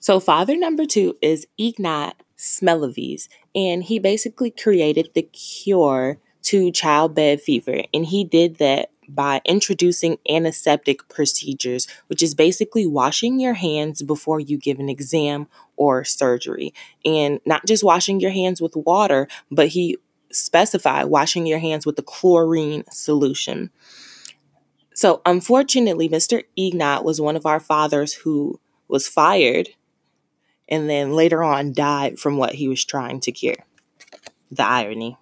So, father number two is Ignaz Semmelweis, and he basically created the cure to childbed fever, and he did that by introducing antiseptic procedures, which is basically washing your hands before you give an exam or surgery. And not just washing your hands with water, but he specified washing your hands with the chlorine solution. So, unfortunately, Mr. Ignat was one of our fathers who was fired and then later on died from what he was trying to cure. The irony.